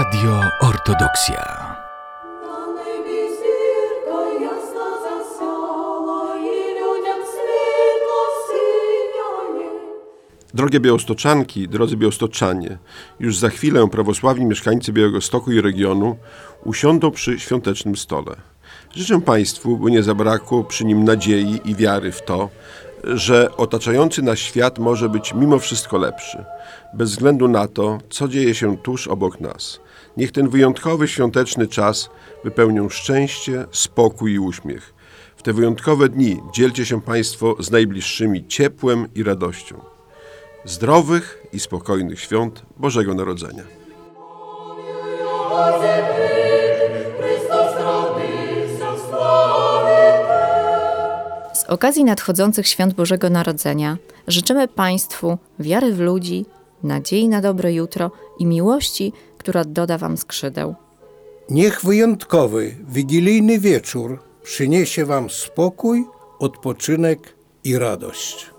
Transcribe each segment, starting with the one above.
Radio Ortodoksja. Drogie Białostoczanki, drodzy Białostoczanie, już za chwilę prawosławni mieszkańcy Białegostoku i regionu usiądą przy świątecznym stole. Życzę Państwu, by nie zabrakło przy nim nadziei i wiary w to, że otaczający nas świat może być mimo wszystko lepszy, bez względu na to, co dzieje się tuż obok nas. Niech ten wyjątkowy świąteczny czas wypełnią szczęście, spokój i uśmiech. W te wyjątkowe dni dzielcie się Państwo z najbliższymi ciepłem i radością zdrowych i spokojnych świąt Bożego Narodzenia. okazji nadchodzących świąt Bożego Narodzenia życzymy Państwu wiary w ludzi, nadziei na dobre jutro i miłości, która doda Wam skrzydeł. Niech wyjątkowy, wigilijny wieczór przyniesie Wam spokój, odpoczynek i radość.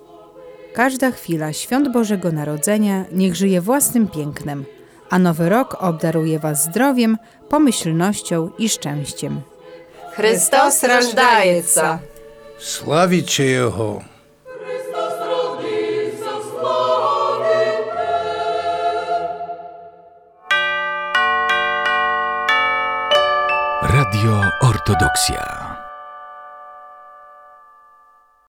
Każda chwila świąt Bożego Narodzenia niech żyje własnym pięknem, a nowy rok obdaruje Was zdrowiem, pomyślnością i szczęściem. Христос рождається. славіче Його. Христос родився, славите. Радіо Ортодоксія.